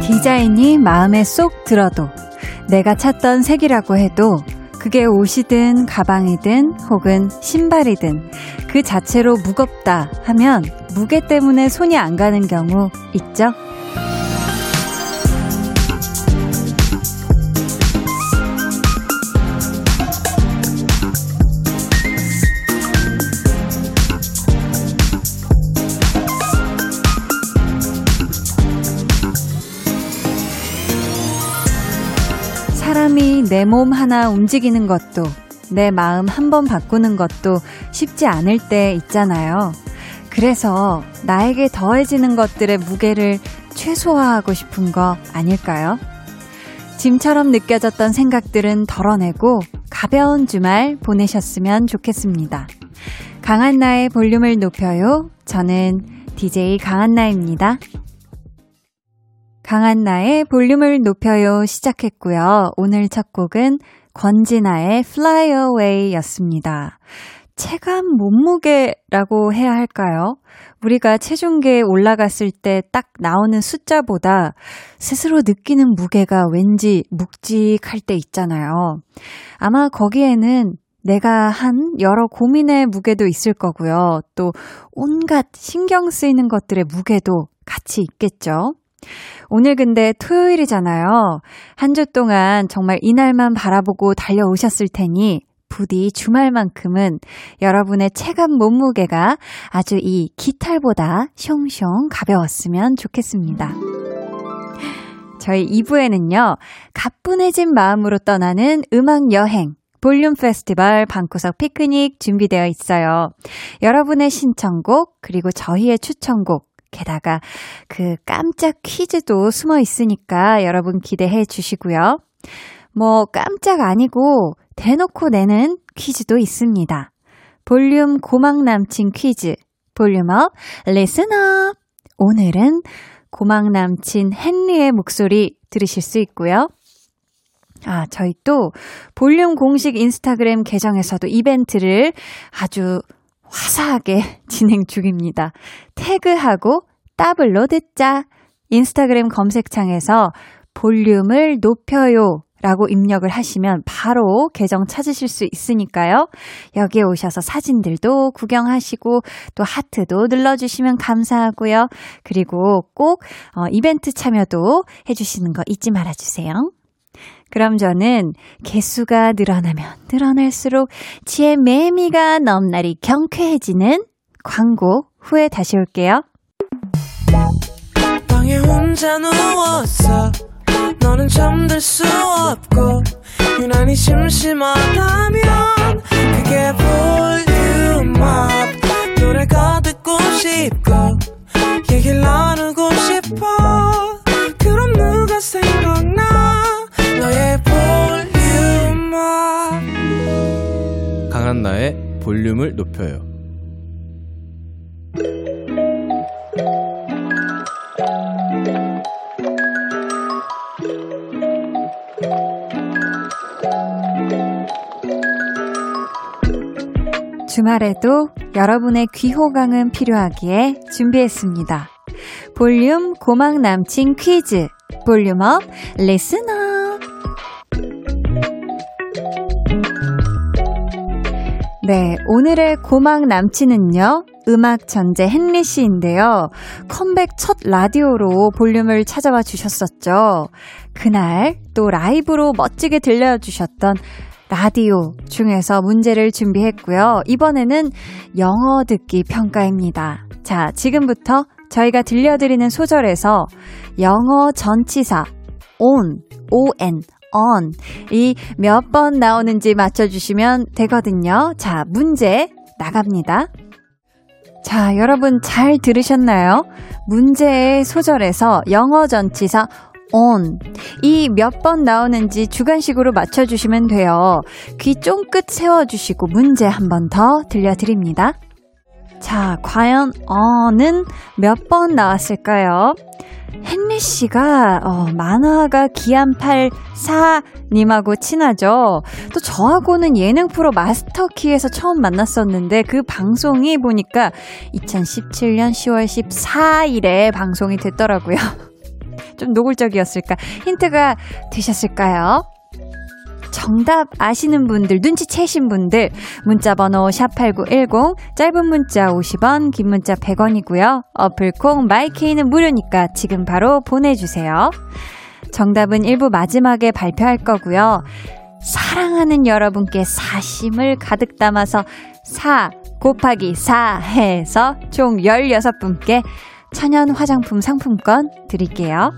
디자인이 마음에 쏙 들어도 내가 찾던 색이라고 해도 그게 옷이든 가방이든 혹은 신발이든 그 자체로 무겁다 하면 무게 때문에 손이 안 가는 경우 있죠? 내 몸 하나 움직이는 것도 내 마음 한 번 바꾸는 것도 쉽지 않을 때 있잖아요. 그래서 나에게 더해지는 것들의 무게를 최소화하고 싶은 거 아닐까요? 짐처럼 느껴졌던 생각들은 덜어내고 가벼운 주말 보내셨으면 좋겠습니다. 강한나의 볼륨을 높여요. 저는 DJ 강한나입니다. 강한 나의 볼륨을 높여요 시작했고요. 오늘 첫 곡은 권진아의 Fly Away 였습니다. 체감 몸무게라고 해야 할까요? 우리가 체중계에 올라갔을 때 딱 나오는 숫자보다 스스로 느끼는 무게가 왠지 묵직할 때 있잖아요. 아마 거기에는 내가 한 여러 고민의 무게도 있을 거고요. 또 온갖 신경 쓰이는 것들의 무게도 같이 있겠죠. 오늘 근데 토요일이잖아요. 한 주 동안 정말 이날만 바라보고 달려오셨을 테니 부디 주말만큼은 여러분의 체감 몸무게가 아주 이 기탈보다 숑숑 가벼웠으면 좋겠습니다. 저희 2부에는요, 가뿐해진 마음으로 떠나는 음악 여행, 볼륨 페스티벌 방구석 피크닉 준비되어 있어요. 여러분의 신청곡, 그리고 저희의 추천곡, 게다가 그 깜짝 퀴즈도 숨어 있으니까 여러분 기대해 주시고요. 뭐 깜짝 아니고 대놓고 내는 퀴즈도 있습니다. 볼륨 고막 남친 퀴즈. Volume up, listen up. 오늘은 고막 남친 헨리의 목소리 들으실 수 있고요. 아, 저희 또 볼륨 공식 인스타그램 계정에서도 이벤트를 아주 화사하게 진행 중입니다. 태그하고 더블로 듣자. 인스타그램 검색창에서 볼륨을 높여요. 라고 입력을 하시면 바로 계정 찾으실 수 있으니까요. 여기에 오셔서 사진들도 구경하시고 또 하트도 눌러주시면 감사하고요. 그리고 꼭 어, 이벤트 참여도 해주시는 거 잊지 말아주세요. 그럼 저는 개수가 늘어나면 늘어날수록 지의 매미가 넘날이 경쾌해지는 광고 후에 다시 올게요. 너는 잠들 수 없고 유난히 심심하다면 그게 볼륨업. 노래가 듣고 싶고 얘기를 나누고 싶어. 그럼 누가 생각나 너의 볼륨업 강한나의 볼륨을 높여요 주말에도 여러분의 귀호강은 필요하기에 준비했습니다. 볼륨 고막 남친 퀴즈. volume up listener. 네, 오늘의 고막 남친은요. 음악 천재 헨리 씨인데요. 컴백 첫 라디오로 볼륨을 찾아와 주셨었죠. 그날 또 라이브로 멋지게 들려주셨던 라디오 중에서 문제를 준비했고요. 이번에는 영어 듣기 평가입니다. 자, 지금부터 저희가 들려드리는 소절에서 영어 전치사 on, on, on 이 몇 번 나오는지 맞춰주시면 되거든요. 자, 문제 나갑니다. 자, 여러분 잘 들으셨나요? 문제의 소절에서 영어 전치사 on. 이 몇 번 나오는지 주관식으로 맞춰주시면 돼요. 귀 쫑긋 세워주시고 문제 한 번 더 들려드립니다. 자, 과연 on은 몇 번 나왔을까요? 헨리 씨가 어, 만화가 기안팔사님하고 친하죠. 또 저하고는 예능 프로 마스터키에서 처음 만났었는데 그 방송이 보니까 2017년 10월 14일에 방송이 됐더라고요. 좀 노골적이었을까? 힌트가 되셨을까요? 정답 아시는 분들, 눈치채신 분들, 문자번호 샵8910, 짧은 문자 50원, 긴 문자 100원이고요. 어플콩 마이케이는 무료니까 지금 바로 보내주세요. 정답은 1부 마지막에 발표할 거고요. 사랑하는 여러분께 사심을 가득 담아서 4 곱하기 4 해서 총 16분께 천연 화장품 상품권 드릴게요.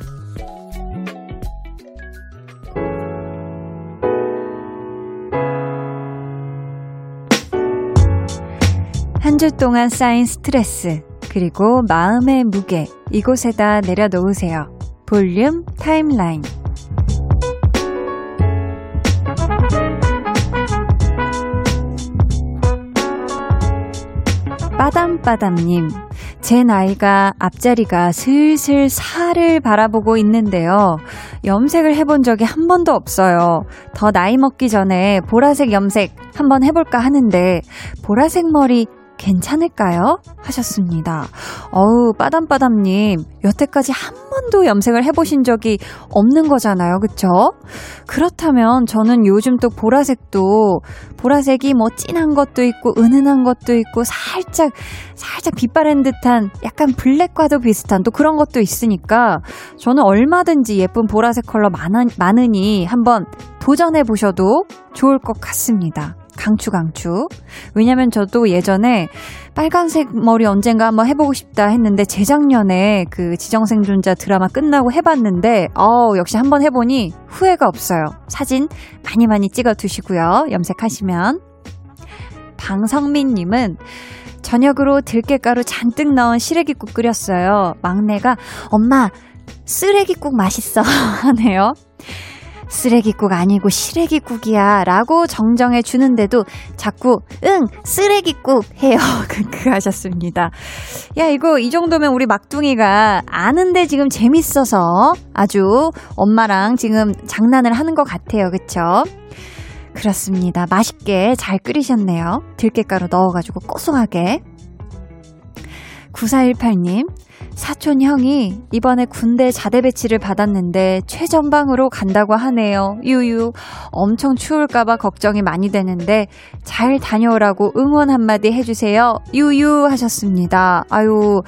한 주 동안 쌓인 스트레스, 그리고 마음의 무게, 이곳에다 내려놓으세요. 볼륨 타임라인. 빠담빠담님, 제 나이가 앞자리가 슬슬 살을 바라보고 있는데요. 염색을 해본 적이 한 번도 없어요. 더 나이 먹기 전에 보라색 염색 한번 해볼까 하는데, 보라색 머리 괜찮을까요? 하셨습니다. 어우, 빠담빠담님, 여태까지 한 번도 염색을 해보신 적이 없는 거잖아요. 그쵸? 그렇다면 저는 요즘 또 보라색도, 보라색이 뭐 진한 것도 있고, 은은한 것도 있고, 살짝, 살짝 빛바랜 듯한 약간 블랙과도 비슷한 또 그런 것도 있으니까, 저는 얼마든지 예쁜 보라색 컬러 많으니 한번 도전해 보셔도 좋을 것 같습니다. 강추 강추. 왜냐면 저도 예전에 빨간색 머리 언젠가 한번 해보고 싶다 했는데 재작년에 그 지정생존자 드라마 끝나고 해봤는데 어 역시 한번 해보니 후회가 없어요. 사진 많이 많이 찍어 두시고요. 염색하시면. 방성민님은 저녁으로 들깨가루 잔뜩 넣은 시래기국 끓였어요. 막내가 엄마 쓰레기국 맛있어 하네요. 쓰레기국 아니고 시래기국이야 라고 정정해 주는데도 자꾸 응 쓰레기국 해요. 크크 하셨습니다. 야 이거 이 정도면 우리 막둥이가 아는데 지금 재밌어서 아주 엄마랑 지금 장난을 하는 것 같아요. 그쵸? 그렇습니다. 맛있게 잘 끓이셨네요. 들깨가루 넣어가지고 고소하게. 9418님 사촌 형이 이번에 군대 자대 배치를 받았는데 최전방으로 간다고 하네요. 유유. 엄청 추울까봐 걱정이 많이 되는데 잘 다녀오라고 응원 한마디 해주세요. 유유 하셨습니다. 아유.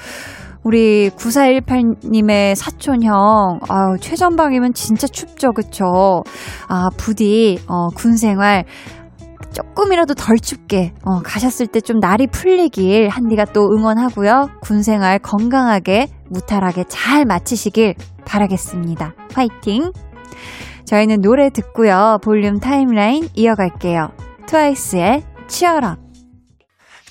우리 9418님의 사촌 형, 아유, 최전방이면 진짜 춥죠, 그쵸? 아, 부디, 어, 군 생활, 조금이라도 덜 춥게 어, 가셨을 때 좀 날이 풀리길 한디가 또 응원하고요. 군생활 건강하게 무탈하게 잘 마치시길 바라겠습니다. 화이팅! 저희는 노래 듣고요. 볼륨 타임라인 이어갈게요. 트와이스의 치얼업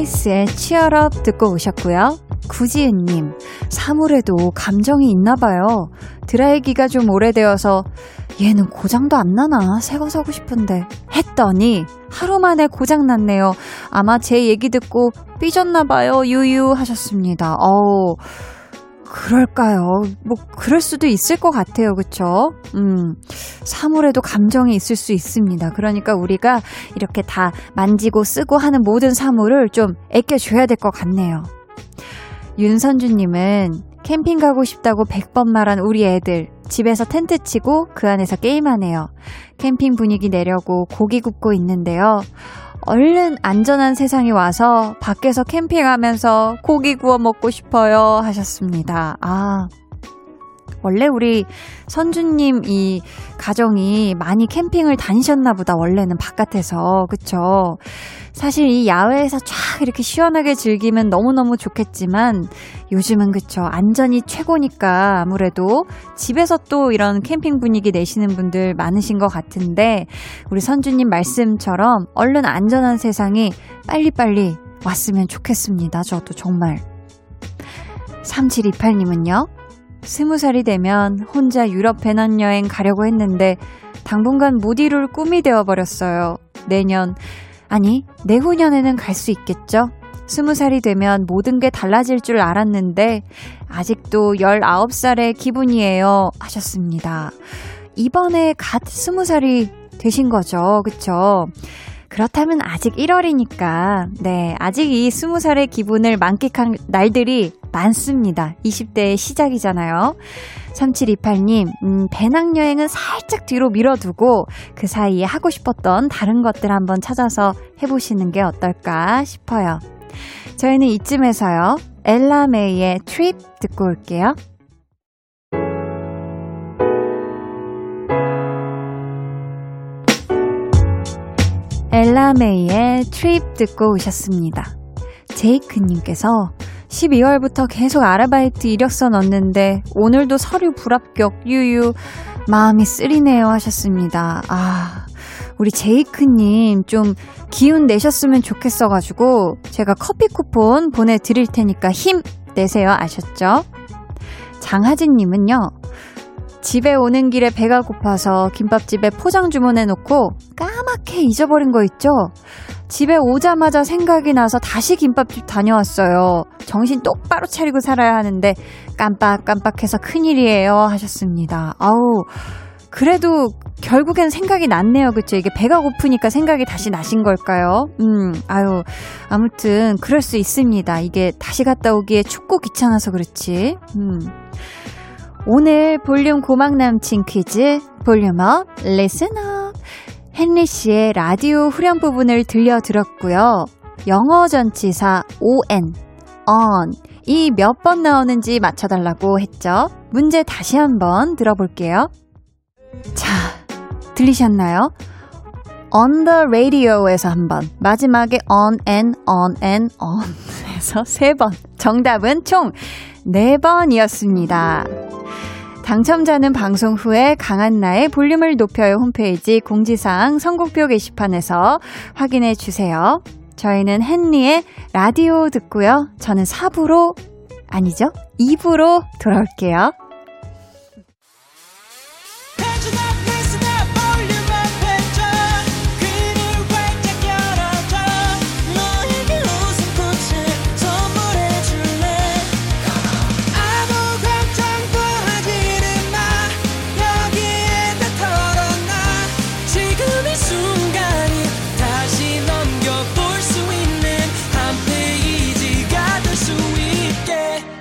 트와이스의 치얼업 듣고 오셨고요. 구지은님, 사물에도 감정이 있나봐요. 드라이기가 좀 오래되어서 얘는 고장도 안 나나 새거 사고 싶은데 했더니 하루 만에 고장 났네요. 아마 제 얘기 듣고 삐졌나봐요. 유유 하셨습니다. 어우. 그럴까요? 뭐, 그럴 수도 있을 것 같아요. 그쵸? 음, 사물에도 감정이 있을 수 있습니다. 그러니까 우리가 이렇게 다 만지고 쓰고 하는 모든 사물을 좀 애껴줘야 될 것 같네요. 윤선주 님은 캠핑 가고 싶다고 100번 말한 우리 애들. 집에서 텐트 치고 그 안에서 게임하네요. 캠핑 분위기 내려고 고기 굽고 있는데요. 얼른 안전한 세상이 와서 밖에서 캠핑하면서 고기 구워 먹고 싶어요 하셨습니다. 아. 원래 우리 선주님 이 가정이 많이 캠핑을 다니셨나 보다 원래는 바깥에서 그쵸 사실 이 야외에서 쫙 이렇게 시원하게 즐기면 너무너무 좋겠지만 요즘은 그쵸. 안전이 최고니까 아무래도 집에서 또 이런 캠핑 분위기 내시는 분들 많으신 것 같은데 우리 선주님 말씀처럼 얼른 안전한 세상이 빨리빨리 왔으면 좋겠습니다. 저도 정말. 3728님은요? 스무 살이 되면 혼자 유럽 배낭여행 가려고 했는데 당분간 못 이룰 꿈이 되어버렸어요. 내년, 아니, 내후년에는 갈 수 있겠죠? 스무 살이 되면 모든 게 달라질 줄 알았는데, 아직도 19살의 기분이에요. 하셨습니다. 이번에 갓 스무 살이 되신 거죠. 그쵸? 그렇다면 아직 1월이니까, 네, 아직 이 20살의 기분을 만끽한 날들이 많습니다. 20대의 시작이잖아요. 3728님, 음, 배낭여행은 살짝 뒤로 밀어두고 그 사이에 하고 싶었던 다른 것들 한번 찾아서 해보시는 게 어떨까 싶어요. 저희는 이쯤에서요, 엘라메이의 트립 듣고 올게요. 엘라메이의 트립 듣고 오셨습니다. 제이크님께서 12월부터 계속 아르바이트 이력서 넣었는데 오늘도 서류 불합격 유유 마음이 쓰리네요 하셨습니다. 아, 우리 제이크님 좀 기운 내셨으면 좋겠어가지고 제가 커피 쿠폰 보내드릴 테니까 힘 내세요 아셨죠? 장하진님은요. 집에 오는 길에 배가 고파서 김밥집에 포장 주문해 놓고 까맣게 잊어버린 거 있죠? 집에 오자마자 생각이 나서 다시 김밥집 다녀왔어요. 정신 똑바로 차리고 살아야 하는데 깜빡깜빡해서 큰일이에요 하셨습니다. 아우 그래도 결국엔 생각이 났네요. 그쵸? 이게 배가 고프니까 생각이 다시 나신 걸까요? 음, 아유, 아무튼, 그럴 수 있습니다. 이게 다시 갔다 오기에 춥고 귀찮아서 그렇지. 음. 오늘 볼륨 고막 남친 퀴즈 볼륨업 리스너 헨리 씨의 라디오 후렴 부분을 들려드렸고요. 영어 전치사 on, on 이 몇 번 나오는지 맞춰달라고 했죠. 문제 다시 한번 들어볼게요. 자, 들리셨나요? on the radio에서 한 번, 마지막에 on and on and on 에서 세 번. 정답은 총 네 번이었습니다. 당첨자는 방송 후에 강한나의 볼륨을 높여요 홈페이지 공지사항 선곡표 게시판에서 확인해 주세요. 저희는 헨리의 라디오 듣고요. 저는 4부로, 아니죠? 2부로 돌아올게요.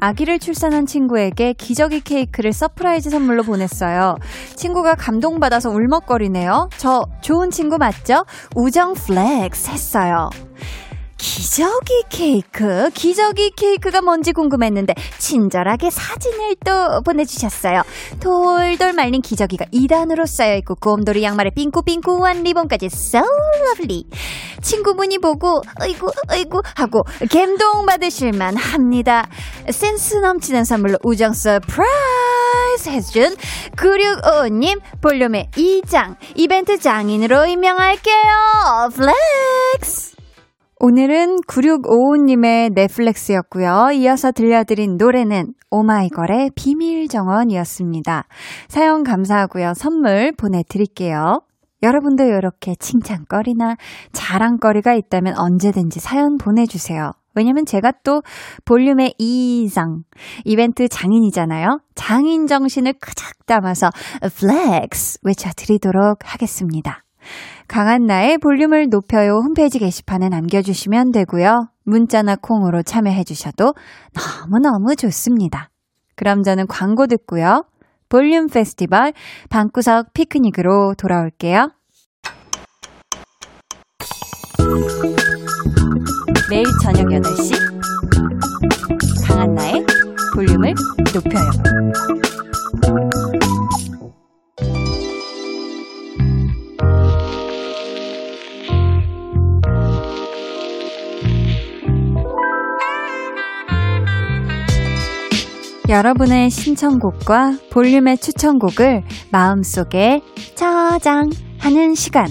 아기를 출산한 친구에게 기저귀 케이크를 surprise 선물로 보냈어요. 친구가 감동받아서 울먹거리네요. 저 좋은 친구 맞죠? 우정 flex 했어요. 기저귀 케이크? 기저귀 케이크가 뭔지 궁금했는데 친절하게 사진을 또 보내주셨어요. 돌돌 말린 기저귀가 2단으로 쌓여있고 곰돌이 양말에 삥꾸삥꾸한 리본까지 so lovely. 친구분이 보고 어이구 어이구 하고 감동 받으실만 합니다. 센스 넘치는 선물로 우정 surprise 해준 9655님 볼륨의 이장 이벤트 장인으로 임명할게요. Flex! 오늘은 9655님의 flex였고요. 이어서 들려드린 노래는 오마이걸의 비밀정원이었습니다. 사연 감사하고요. 선물 보내드릴게요. 여러분도 이렇게 칭찬거리나 자랑거리가 있다면 언제든지 사연 보내주세요. 왜냐면 제가 또 볼륨의 이장 이벤트 장인이잖아요. 장인 정신을 가득 담아서 flex 외쳐드리도록 하겠습니다. 강한나의 볼륨을 높여요 홈페이지 게시판에 남겨주시면 되고요. 문자나 콩으로 참여해 주셔도 너무너무 좋습니다. 그럼 저는 광고 듣고요. 볼륨 페스티벌 방구석 피크닉으로 돌아올게요. 매일 저녁 8시 강한나의 볼륨을 높여요. 여러분의 신청곡과 볼륨의 추천곡을 마음속에 저장하는 시간.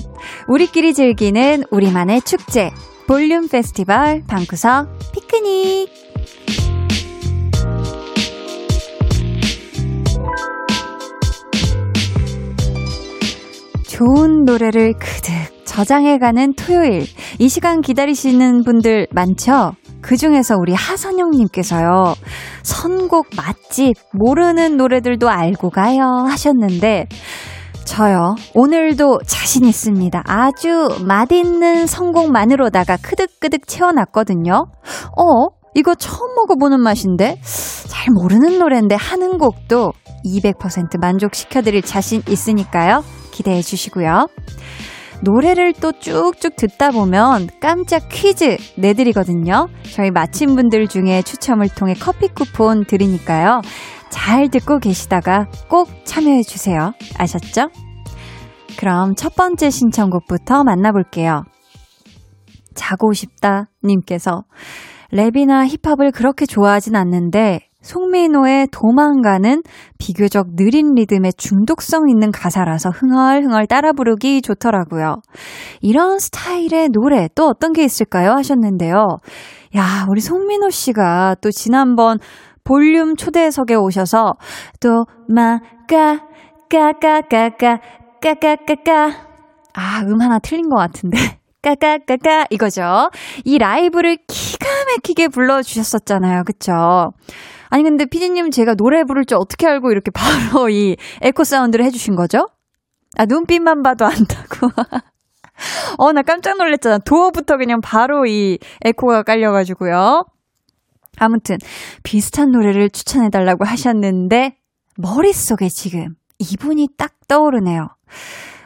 우리끼리 즐기는 우리만의 축제. 볼륨 페스티벌 방구석 피크닉. 좋은 노래를 그득 저장해가는 토요일. 이 시간 기다리시는 분들 많죠? 그 중에서 우리 하선영님께서요, 선곡 맛집, 모르는 노래들도 알고 가요 하셨는데, 저요, 오늘도 자신 있습니다. 아주 맛있는 선곡만으로다가 크득크득 채워놨거든요. 어? 이거 처음 먹어보는 맛인데? 잘 모르는 노래인데 하는 곡도 200% 만족시켜드릴 자신 있으니까요. 기대해 주시고요. 노래를 또 쭉쭉 듣다 보면 깜짝 퀴즈 내드리거든요. 저희 마친 분들 중에 추첨을 통해 커피 쿠폰 드리니까요. 잘 듣고 계시다가 꼭 참여해 주세요. 아셨죠? 그럼 첫 번째 신청곡부터 만나볼게요. 자고 싶다 님께서 랩이나 힙합을 그렇게 좋아하진 않는데 송민호의 도망가는 비교적 느린 리듬의 중독성 있는 가사라서 흥얼흥얼 따라 부르기 좋더라고요. 이런 스타일의 노래 또 어떤 게 있을까요? 하셨는데요. 야, 우리 송민호 씨가 또 지난번 볼륨 초대석에 오셔서 또 마까 까까까까 까까까까 아, 음 하나 틀린 것 같은데. 까까까까 이거죠. 이 라이브를 기가 막히게 불러주셨었잖아요. 그쵸? 아니 근데 피디님 제가 노래 부를 줄 어떻게 알고 이렇게 바로 이 에코 사운드를 해주신 거죠? 아 눈빛만 봐도 안다고. 어, 나 깜짝 놀랐잖아. 도어부터 그냥 바로 이 에코가 깔려가지고요. 아무튼, 비슷한 노래를 추천해달라고 하셨는데, 머릿속에 지금 이분이 딱 떠오르네요.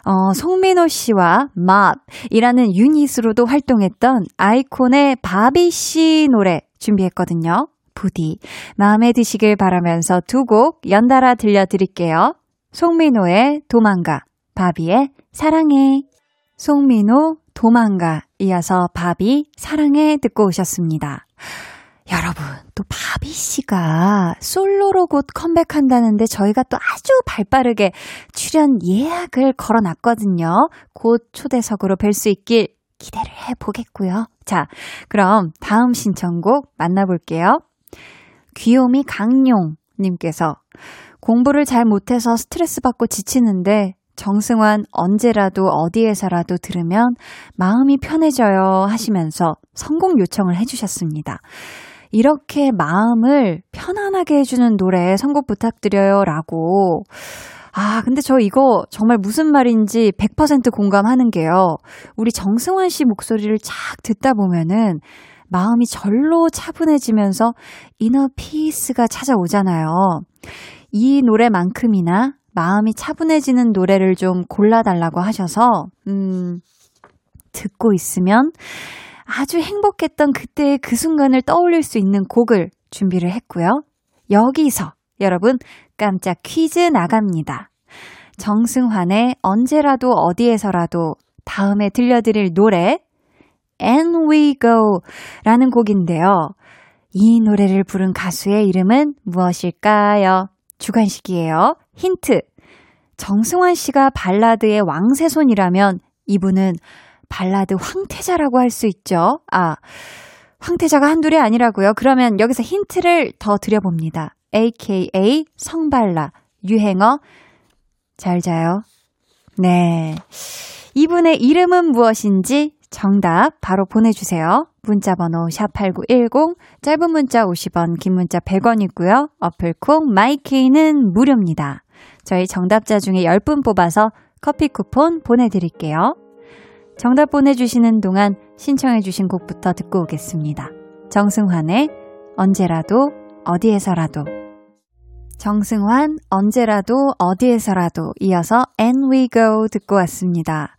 어, 송민호 씨와 맙이라는 유닛으로도 활동했던 아이콘의 바비 씨 노래 준비했거든요. 부디 마음에 드시길 바라면서 두 곡 연달아 들려드릴게요. 송민호의 도망가, 바비의 사랑해. 송민호 도망가 이어서 바비 사랑해 듣고 오셨습니다. 여러분, 또 바비 씨가 솔로로 곧 컴백한다는데 저희가 또 아주 발 빠르게 출연 예약을 걸어 놨거든요. 곧 초대석으로 뵐 수 있길 기대를 해 보겠고요. 자, 그럼 다음 신청곡 만나볼게요. 귀요미 강용님께서 공부를 잘 못해서 스트레스 받고 지치는데 정승환 언제라도 어디에서라도 들으면 마음이 편해져요 하시면서 성공 요청을 해주셨습니다. 이렇게 마음을 편안하게 해주는 노래 선곡 부탁드려요 라고. 아, 근데 저 이거 정말 무슨 말인지 100% 공감하는 게요. 우리 정승환 씨 목소리를 쫙 듣다 보면은 마음이 절로 차분해지면서 이너 피스가 찾아오잖아요. 이 노래만큼이나 마음이 차분해지는 노래를 좀 골라달라고 하셔서, 음, 듣고 있으면 아주 행복했던 그때의 그 순간을 떠올릴 수 있는 곡을 준비를 했고요. 여기서 여러분 깜짝 퀴즈 나갑니다. 정승환의 언제라도 어디에서라도 다음에 들려드릴 노래 And We Go 라는 곡인데요. 이 노래를 부른 가수의 이름은 무엇일까요? 주관식이에요. 힌트. 정승환 씨가 발라드의 왕세손이라면 이분은 발라드 황태자라고 할 수 있죠. 아, 황태자가 한둘이 아니라고요. 그러면 여기서 힌트를 더 드려봅니다. AKA 성발라, 유행어, 잘 자요. 네. 이분의 이름은 무엇인지 정답 바로 보내주세요. 문자번호 샵8910, 짧은 문자 50원, 긴 문자 100원이고요. 어플콩 마이케이는 무료입니다. 저희 정답자 중에 10분 뽑아서 커피 쿠폰 보내드릴게요. 정답 보내주시는 동안 신청해주신 곡부터 듣고 오겠습니다. 정승환의 언제라도 어디에서라도 정승환 언제라도 어디에서라도 이어서 And We Go 듣고 왔습니다.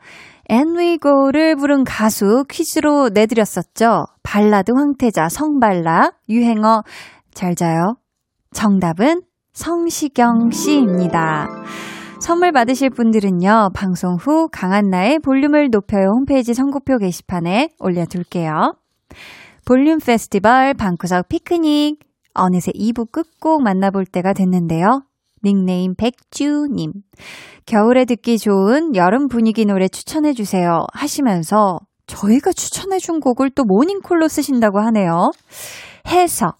Go를 부른 가수 퀴즈로 내드렸었죠. 발라드 황태자 성발라 유행어 잘 자요. 정답은 성시경 씨입니다. 선물 받으실 분들은요, 방송 후 강한나의 볼륨을 높여요 홈페이지 선곡표 게시판에 올려둘게요. 볼륨 페스티벌 방구석 피크닉. 어느새 2부 끝곡 만나볼 때가 됐는데요. 닉네임 백주님. 겨울에 듣기 좋은 여름 분위기 노래 추천해주세요. 하시면서 저희가 추천해준 곡을 또 모닝콜로 쓰신다고 하네요. 해석.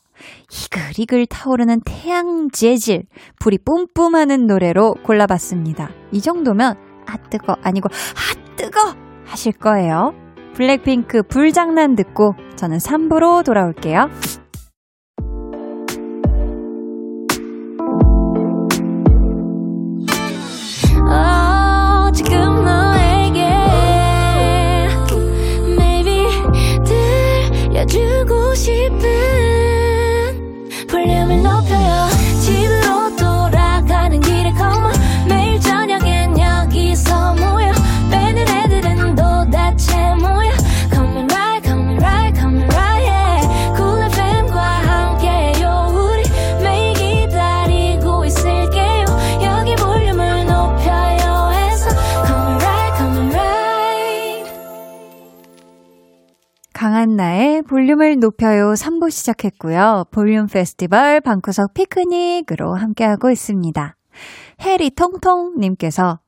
이글이글 타오르는 태양 재질, 불이 뿜뿜 하는 노래로 골라봤습니다. 이 정도면 아 뜨거 아니고 아 뜨거 하실 거예요. 블랙핑크 불장난 듣고 저는 3부로 돌아올게요. 볼륨 강한나의 볼륨을 높여요 3부 시작했고요. 볼륨 페스티벌 방구석 피크닉으로 함께하고 있습니다. 해리 통통님께서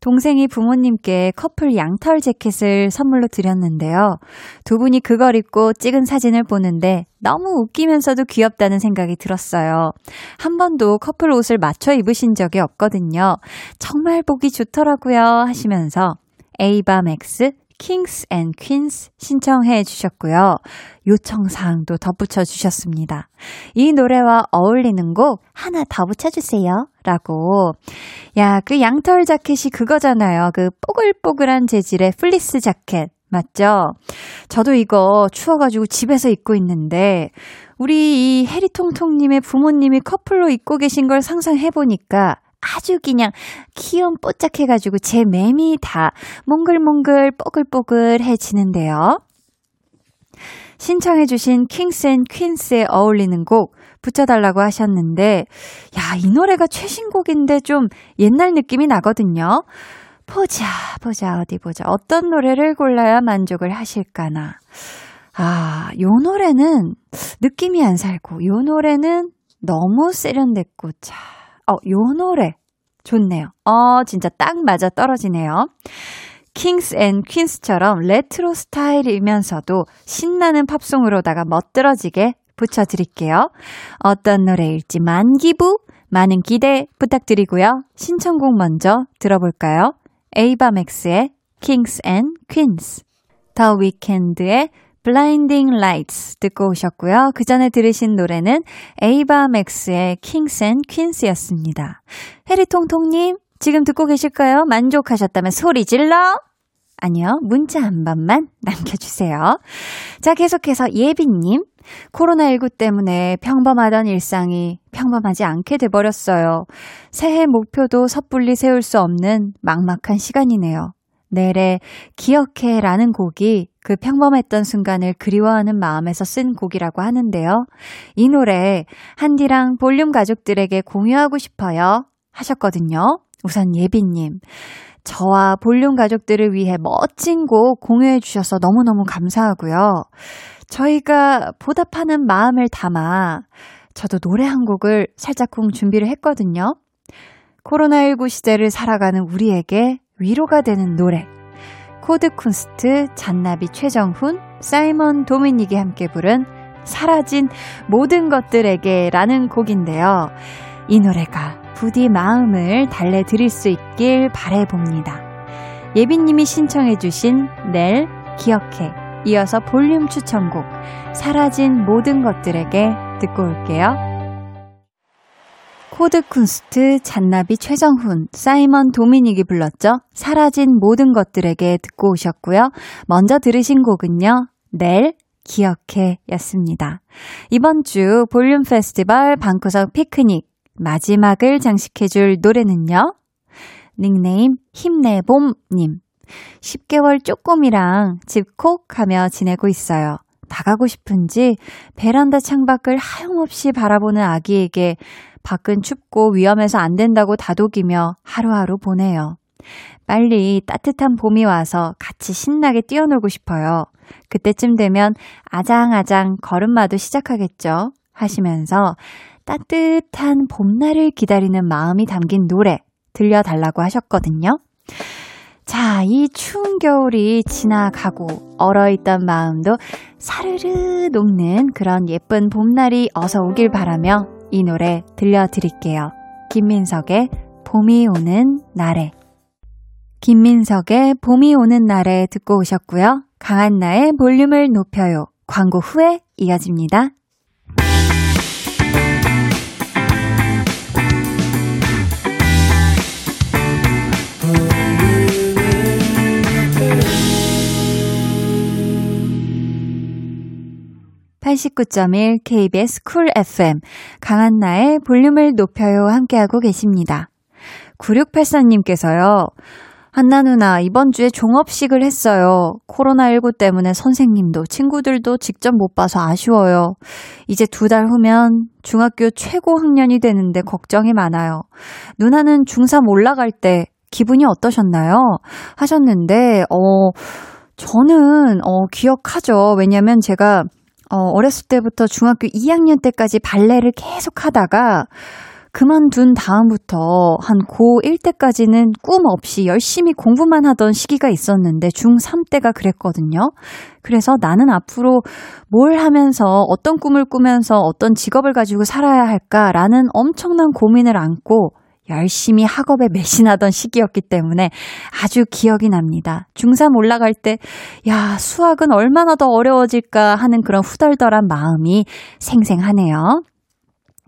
동생이 부모님께 커플 양털 재킷을 선물로 드렸는데요. 두 분이 그걸 입고 찍은 사진을 보는데 너무 웃기면서도 귀엽다는 생각이 들었어요. 한 번도 커플 옷을 맞춰 입으신 적이 없거든요. 정말 보기 좋더라고요. 하시면서 에이바 맥스 Kings and Queens 신청해 주셨고요. 요청사항도 덧붙여 주셨습니다. 이 노래와 어울리는 곡 하나 더 붙여주세요. 라고. 야, 그 양털 자켓이 그거잖아요. 그 뽀글뽀글한 재질의 플리스 자켓. 맞죠? 저도 이거 추워가지고 집에서 입고 있는데, 우리 이 해리통통님의 부모님이 커플로 입고 계신 걸 상상해보니까 아주 그냥 귀염 뽀짝해가지고 제 맴이 다 몽글몽글 뽀글뽀글해지는데요. 신청해주신 킹스앤 퀸스에 어울리는 곡 붙여달라고 하셨는데, 야, 이 노래가 최신곡인데 좀 옛날 느낌이 나거든요. 보자, 보자, 어디 보자. 어떤 노래를 골라야 만족을 하실까나. 아, 요 노래는 느낌이 안 살고, 요 노래는 너무 세련됐고, 자, 어, 요 노래 좋네요. 어, 진짜 딱 맞아 떨어지네요. Kings and Queens처럼 레트로 스타일이면서도 신나는 팝송으로다가 멋들어지게 붙여드릴게요. 어떤 노래일지 많기부, 많은 기대 부탁드리고요. 신청곡 먼저 들어볼까요? 에이바맥스의 Kings and Queens, 더 위켄드의 Blinding Lights 듣고 오셨고요. 그 전에 들으신 노래는 에이바 맥스의 Kings and Queens였습니다. 해리통통님, 지금 듣고 계실까요? 만족하셨다면 소리 질러! 아니요, 문자 한 번만 남겨주세요. 자, 계속해서 예빈님. 코로나19 때문에 평범하던 일상이 평범하지 않게 돼버렸어요. 새해 목표도 섣불리 세울 수 없는 막막한 시간이네요. 내래 기억해 라는 곡이 그 평범했던 순간을 그리워하는 마음에서 쓴 곡이라고 하는데요. 이 노래 한디랑 볼륨 가족들에게 공유하고 싶어요 하셨거든요. 우선 예비님. 저와 볼륨 가족들을 위해 멋진 곡 공유해 주셔서 너무너무 감사하고요. 저희가 보답하는 마음을 담아 저도 노래 한 곡을 살짝쿵 준비를 했거든요. 코로나19 시대를 살아가는 우리에게 위로가 되는 노래. 코드 쿤스트, 잔나비 최정훈, 사이먼 도미닉이 함께 부른 사라진 모든 것들에게 라는 곡인데요. 이 노래가 부디 마음을 달래드릴 수 있길 바래봅니다. 예빈님이 신청해주신 넬, 기억해. 이어서 볼륨 추천곡, 사라진 모든 것들에게 듣고 올게요. 코드쿤스트, 잔나비 최정훈, 사이먼 도미닉이 불렀죠. 사라진 모든 것들에게 듣고 오셨고요. 먼저 들으신 곡은요. 넬, 기억해 였습니다. 이번 주 볼륨 페스티벌 방구석 피크닉 마지막을 장식해줄 노래는요. 닉네임 힘내봄님. 10개월 쪼꼬미랑 집콕 하며 지내고 있어요. 나가고 싶은지 베란다 창밖을 하염없이 바라보는 아기에게 밖은 춥고 위험해서 안 된다고 다독이며 하루하루 보내요. 빨리 따뜻한 봄이 와서 같이 신나게 뛰어놀고 싶어요. 그때쯤 되면 아장아장 걸음마도 시작하겠죠. 하시면서 따뜻한 봄날을 기다리는 마음이 담긴 노래 들려달라고 하셨거든요. 자, 이 추운 겨울이 지나가고 얼어있던 마음도 사르르 녹는 그런 예쁜 봄날이 어서 오길 바라며 이 노래 들려드릴게요. 김민석의 봄이 오는 날에. 김민석의 봄이 오는 날에 듣고 오셨고요. 강한나의 볼륨을 높여요. 광고 후에 이어집니다. 89.1 KBS 쿨 FM 강한나의 볼륨을 높여요 함께하고 계십니다. 9684님께서요. 한나 누나, 이번 주에 종업식을 했어요. 코로나19 때문에 선생님도 친구들도 직접 못 봐서 아쉬워요. 이제 두 달 후면 중학교 최고 학년이 되는데 걱정이 많아요. 누나는 중3 올라갈 때 기분이 어떠셨나요? 하셨는데, 어, 저는, 어, 기억하죠. 왜냐면 제가 어, 어렸을 때부터 중학교 2학년 때까지 발레를 계속 하다가 그만둔 다음부터 한 고1 때까지는 꿈 없이 열심히 공부만 하던 시기가 있었는데 중3 때가 그랬거든요. 그래서 나는 앞으로 뭘 하면서 어떤 꿈을 꾸면서 어떤 직업을 가지고 살아야 할까라는 엄청난 고민을 안고 열심히 학업에 매신하던 시기였기 때문에 아주 기억이 납니다. 중3 올라갈 때, 야, 수학은 얼마나 더 어려워질까 하는 그런 후덜덜한 마음이 생생하네요.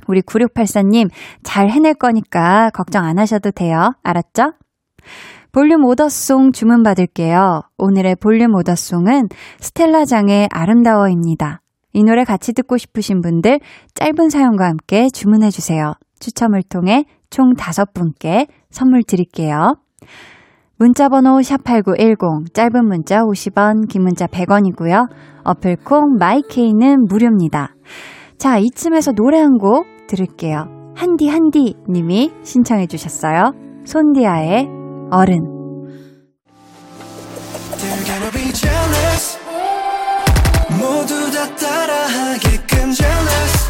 우리 9684님, 잘 해낼 거니까 걱정 안 하셔도 돼요. 알았죠? 볼륨 오더송 주문 받을게요. 오늘의 볼륨 오더송은 스텔라장의 아름다워입니다. 이 노래 같이 듣고 싶으신 분들 짧은 사연과 함께 주문해 주세요. 추첨을 통해 총 다섯 분께 선물 드릴게요. 문자번호 샵8910, 짧은 문자 50원, 긴 문자 100원이고요. 어플콩 마이케이는 무료입니다. 자, 이쯤에서 노래 한 곡 들을게요. 한디 한디 님이 신청해 주셨어요. 손디아의 어른. 모두 다 따라하게끔 jealous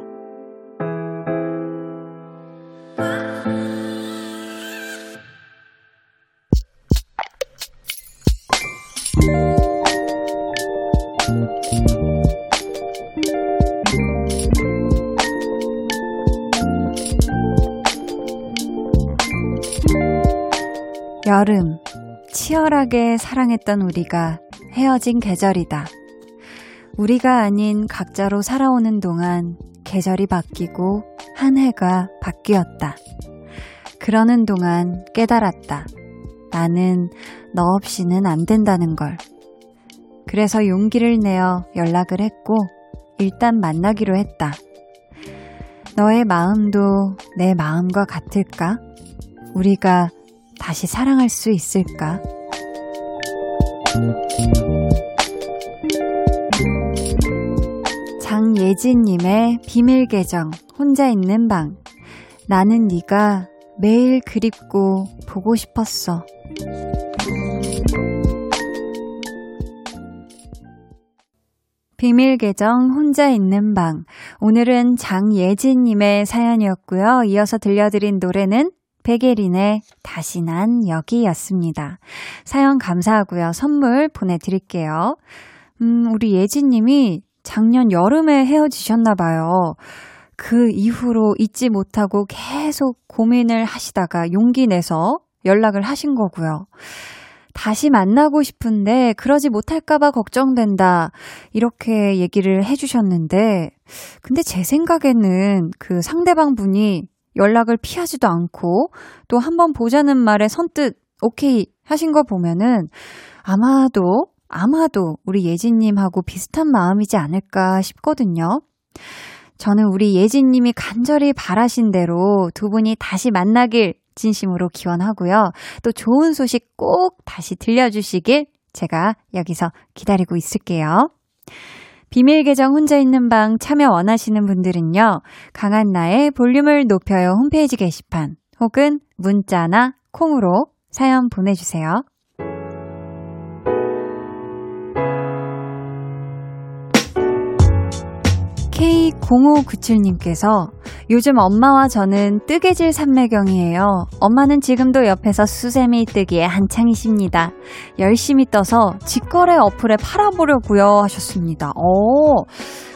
여름, 치열하게 사랑했던 우리가 헤어진 계절이다. 우리가 아닌 각자로 살아오는 동안 계절이 바뀌고 한 해가 바뀌었다. 그러는 동안 깨달았다. 나는 너 없이는 안 된다는 걸. 그래서 용기를 내어 연락을 했고, 일단 만나기로 했다. 너의 마음도 내 마음과 같을까? 우리가 다시 사랑할 수 있을까? 장예진님의 비밀 계정 혼자 있는 방 나는 네가 매일 그립고 보고 싶었어. 비밀 계정 혼자 있는 방 오늘은 장예진님의 사연이었고요. 이어서 들려드린 노래는 베게린의 다시 난 여기였습니다. 사연 감사하고요. 선물 보내드릴게요. 음, 우리 예진님이 작년 여름에 헤어지셨나봐요. 그 이후로 잊지 못하고 계속 고민을 하시다가 용기 내서 연락을 하신 거고요. 다시 만나고 싶은데 그러지 못할까봐 걱정된다. 이렇게 얘기를 해주셨는데, 근데 제 생각에는 그 상대방 분이 연락을 피하지도 않고 또 한번 보자는 말에 선뜻 오케이 하신 거 보면은 아마도, 아마도 우리 예진님하고 비슷한 마음이지 않을까 싶거든요. 저는 우리 예진님이 간절히 바라신 대로 두 분이 다시 만나길 진심으로 기원하고요. 또 좋은 소식 꼭 다시 들려주시길 제가 여기서 기다리고 있을게요. 비밀 계정 혼자 있는 방 참여 원하시는 분들은요. 강한나의 볼륨을 높여요 홈페이지 게시판 혹은 문자나 콩으로 사연 보내주세요. K0597님께서 요즘 엄마와 저는 뜨개질 삼매경이에요. 엄마는 지금도 옆에서 수세미 뜨기에 한창이십니다. 열심히 떠서 직거래 어플에 팔아보려고요 하셨습니다. 어,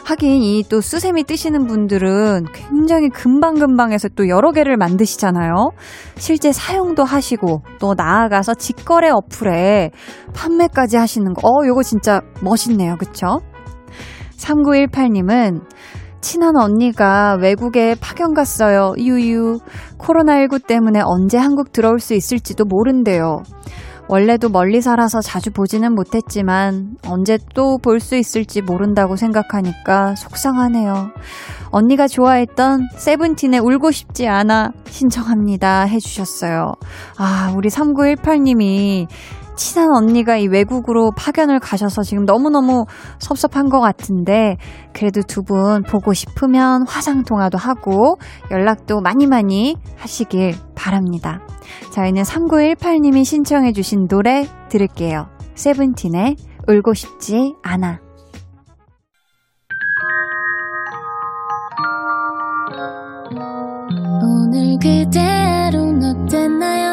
하긴 이 또 수세미 뜨시는 분들은 굉장히 금방금방 해서 또 여러 개를 만드시잖아요. 실제 사용도 하시고 또 나아가서 직거래 어플에 판매까지 하시는 거. 어, 요거 진짜 멋있네요. 그쵸? 3918님은 친한 언니가 외국에 파견 갔어요. 유유. 코로나19 때문에 언제 한국 들어올 수 있을지도 모른대요. 원래도 멀리 살아서 자주 보지는 못했지만 언제 또 볼 수 있을지 모른다고 생각하니까 속상하네요. 언니가 좋아했던 세븐틴의 울고 싶지 않아 신청합니다 해주셨어요. 아, 우리 3918님이 친한 언니가 이 외국으로 파견을 가셔서 지금 너무너무 섭섭한 것 같은데 그래도 두 분 보고 싶으면 화상 통화도 하고 연락도 많이 많이 하시길 바랍니다. 저희는 3918님이 신청해 주신 노래 들을게요. 세븐틴의 울고 싶지 않아. 오늘 그대로 어땠나요?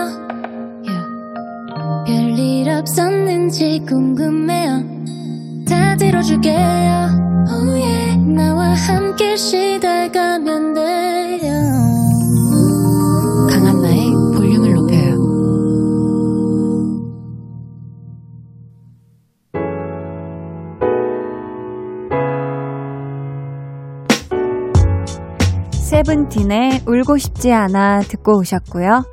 별일 없었는지 궁금해요. 다 들어줄게요. Oh yeah. 나와 함께 시달가면 돼요. 강한나의 볼륨을 높여요. 세븐틴의 울고 싶지 않아 듣고 오셨고요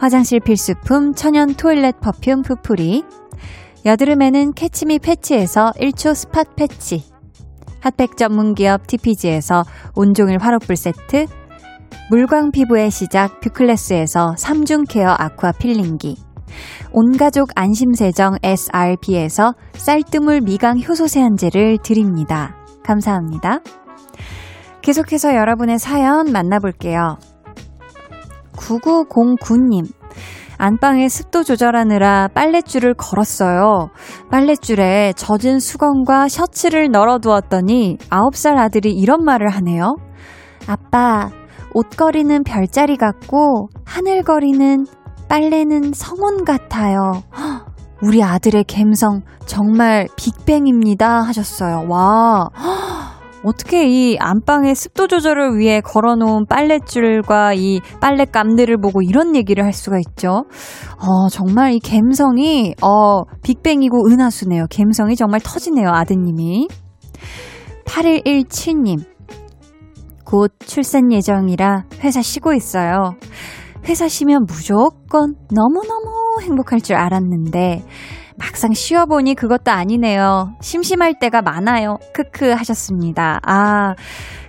화장실 필수품 천연 toilet perfume 푸풀이 여드름에는 캐치미 패치에서 1초 spot 패치 핫팩 전문기업 TPG에서 온종일 화롯불 세트 물광 피부의 시작 뷰클래스에서 3중 케어 아쿠아 필링기 온가족 안심세정 SRB에서 쌀뜨물 미강 효소 세안제를 드립니다. 감사합니다. 계속해서 여러분의 사연 만나볼게요. 9909님. 안방에 습도 조절하느라 빨랫줄을 걸었어요. 빨랫줄에 젖은 수건과 셔츠를 널어두었더니 9살 아들이 이런 말을 하네요. 아빠, 옷걸이는 별자리 같고 하늘거리는 빨래는 성원 같아요. 우리 아들의 감성 정말 빅뱅입니다 하셨어요. 와. 어떻게 이 안방의 습도 조절을 위해 걸어놓은 빨랫줄과 이 빨랫감들을 보고 이런 얘기를 할 수가 있죠? 어, 정말 이 갬성이, 어, 빅뱅이고 은하수네요. 갬성이 정말 터지네요, 아드님이. 8117님. 곧 출산 예정이라 회사 쉬고 있어요. 회사 쉬면 무조건 너무너무 행복할 줄 알았는데, 막상 쉬어보니 그것도 아니네요. 심심할 때가 많아요. 크크 하셨습니다. 아,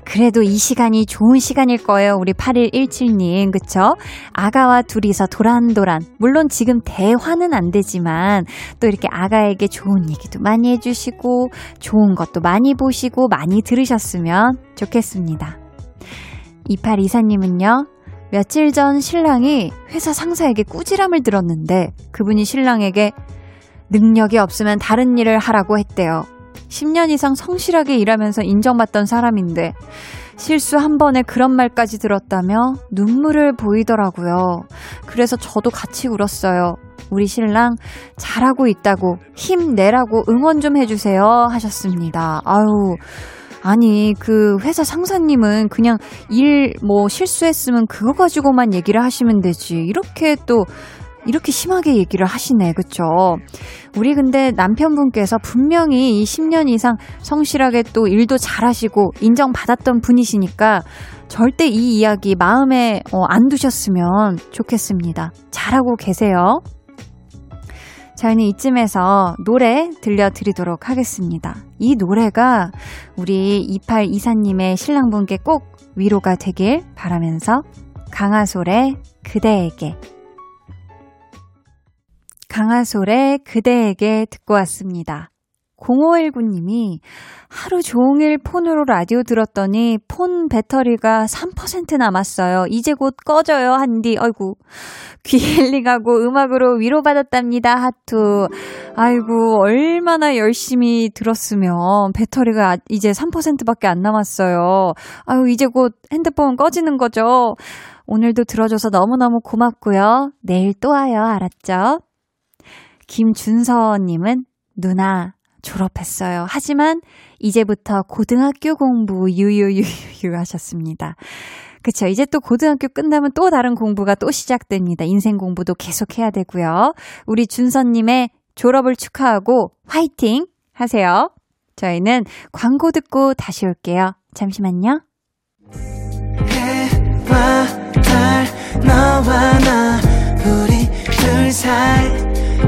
그래도 이 시간이 좋은 시간일 거예요. 우리 8117님. 그쵸? 아가와 둘이서 도란도란. 물론 지금 대화는 안 되지만 또 이렇게 아가에게 좋은 얘기도 많이 해주시고 좋은 것도 많이 보시고 많이 들으셨으면 좋겠습니다. 2824님은요. 며칠 전 신랑이 회사 상사에게 꾸지람을 들었는데 그분이 신랑에게 능력이 없으면 다른 일을 하라고 했대요. 10년 이상 성실하게 일하면서 인정받던 사람인데 실수 한 번에 그런 말까지 들었다며 눈물을 보이더라고요. 그래서 저도 같이 울었어요. 우리 신랑 잘하고 있다고 힘내라고 응원 좀 해주세요 하셨습니다. 아유. 아니, 그 회사 상사님은 그냥 일 뭐 실수했으면 그거 가지고만 얘기를 하시면 되지. 이렇게 또 이렇게 심하게 얘기를 하시네. 그쵸? 우리 근데 남편분께서 분명히 이 10년 이상 성실하게 또 일도 잘하시고 인정받았던 분이시니까 절대 이 이야기 마음에 어, 안 두셨으면 좋겠습니다. 잘하고 계세요. 저희는 이쯤에서 노래 들려드리도록 하겠습니다. 이 노래가 우리 2824님의 신랑분께 꼭 위로가 되길 바라면서 강하솔의 그대에게 강하솔의 그대에게 듣고 왔습니다. 0519님이 하루 종일 폰으로 라디오 들었더니 폰 배터리가 3% 남았어요. 이제 곧 꺼져요, 한디. 아이고. 귀 힐링하고 음악으로 위로받았답니다, 하투. 아이고, 얼마나 열심히 들었으면 배터리가 이제 3%밖에 안 남았어요. 아유, 이제 곧 핸드폰 꺼지는 거죠. 오늘도 들어줘서 너무너무 고맙고요. 내일 또 와요, 알았죠? 김준서님은 누나 졸업했어요. 하지만 이제부터 고등학교 공부 유유유유 하셨습니다. 그쵸. 이제 또 고등학교 끝나면 또 다른 공부가 또 시작됩니다. 인생 공부도 계속 해야 되고요. 우리 준서님의 졸업을 축하하고 화이팅 하세요. 저희는 광고 듣고 다시 올게요. 잠시만요. 해와 달, 너와 나, 우리 둘 사이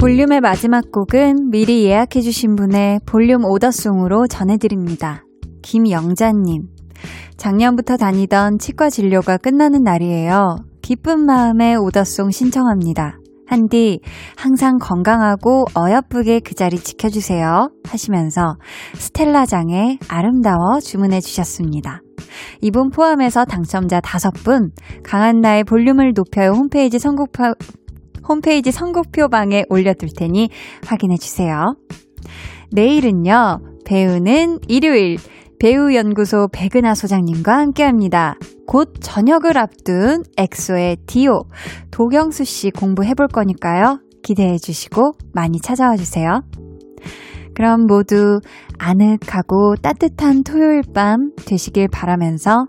볼륨의 마지막 곡은 미리 예약해주신 분의 볼륨 오더송으로 전해드립니다. 김영자님. 작년부터 다니던 치과 진료가 끝나는 날이에요. 기쁜 마음에 오더송 신청합니다. 한디, 항상 건강하고 어여쁘게 그 자리 지켜주세요. 하시면서 스텔라장의 아름다워 주문해 주셨습니다. 이분 포함해서 당첨자 다섯 분, 강한나의 볼륨을 높여요 홈페이지 선곡표, 홈페이지 선곡표방에 올려둘 테니 확인해 주세요. 내일은요, 배우는 일요일, 배우연구소 백은하 소장님과 함께 합니다. 곧 저녁을 앞둔 엑소의 디오, 도경수 씨 공부해 볼 거니까요. 기대해 주시고 많이 찾아와 주세요. 그럼 모두 아늑하고 따뜻한 토요일 밤 되시길 바라면서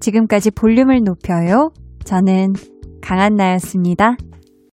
지금까지 볼륨을 높여요. 저는 강한나였습니다.